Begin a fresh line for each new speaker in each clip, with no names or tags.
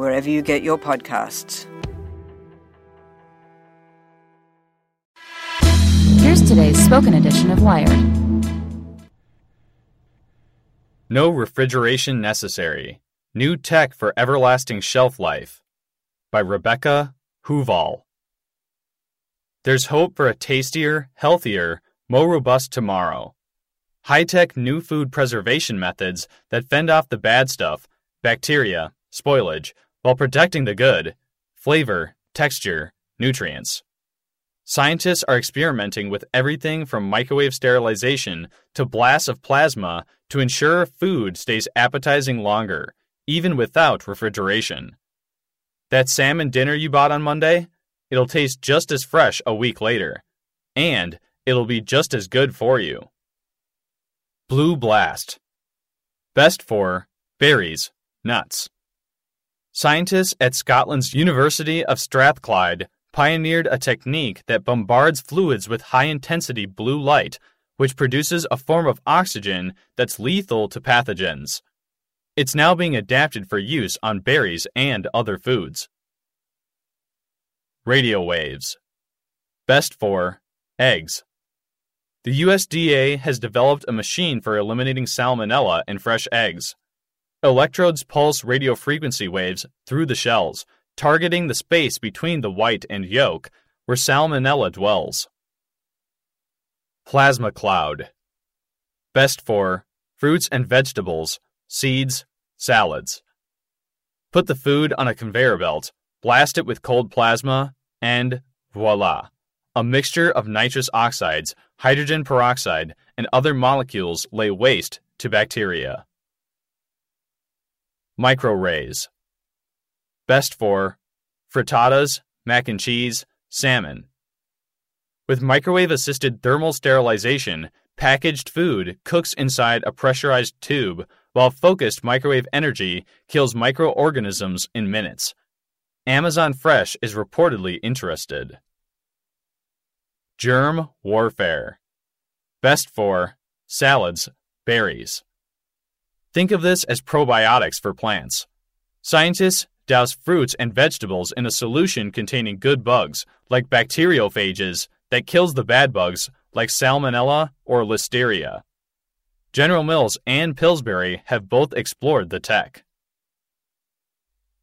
wherever you get your podcasts.
Here's today's spoken edition of Wired.
No refrigeration necessary. New tech for everlasting shelf life. By Rebecca Huval. There's hope for a tastier, healthier, more robust tomorrow. High tech new food preservation methods that fend off the bad stuff, bacteria, spoilage, while protecting the good, flavor, texture, nutrients. Scientists are experimenting with everything from microwave sterilization to blasts of plasma to ensure food stays appetizing longer, even without refrigeration. That salmon dinner you bought on Monday? It'll taste just as fresh a week later. And it'll be just as good for you. Blue Blast. Best for berries, nuts. Scientists at Scotland's University of Strathclyde pioneered a technique that bombards fluids with high intensity blue light, which produces a form of oxygen that's lethal to pathogens. It's now being adapted for use on berries and other foods. Radio waves. Best for eggs. The USDA has developed a machine for eliminating salmonella in fresh eggs. Electrodes pulse radio frequency waves through the shells, targeting the space between the white and yolk where salmonella dwells. Plasma cloud. Best for fruits and vegetables, seeds, salads. Put the food on a conveyor belt, blast it with cold plasma, and voila! A mixture of nitrous oxides, hydrogen peroxide, and other molecules lay waste to bacteria. Microrays. Best for frittatas, mac and cheese, salmon. With microwave assisted thermal sterilization, packaged food cooks inside a pressurized tube, while focused microwave energy kills microorganisms in minutes. Amazon Fresh is reportedly interested. Germ warfare. Best for salads, berries. Think of this as probiotics for plants. Scientists douse fruits and vegetables in a solution containing good bugs, like bacteriophages, that kills the bad bugs, like salmonella or listeria. General Mills and Pillsbury have both explored the tech.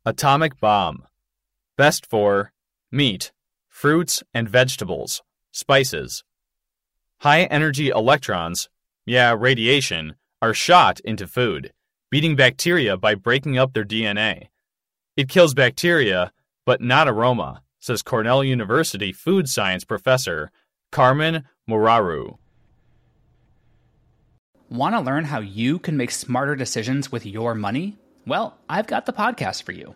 Atomic bomb. Best for meat, fruits and vegetables, spices. High energy electrons, yeah, radiation, are shot into food, beating bacteria by breaking up their DNA. It kills bacteria, but not aroma, says Cornell University food science professor Carmen Moraru.
Want to learn how you can make smarter decisions with your money? Well, I've got the podcast for you.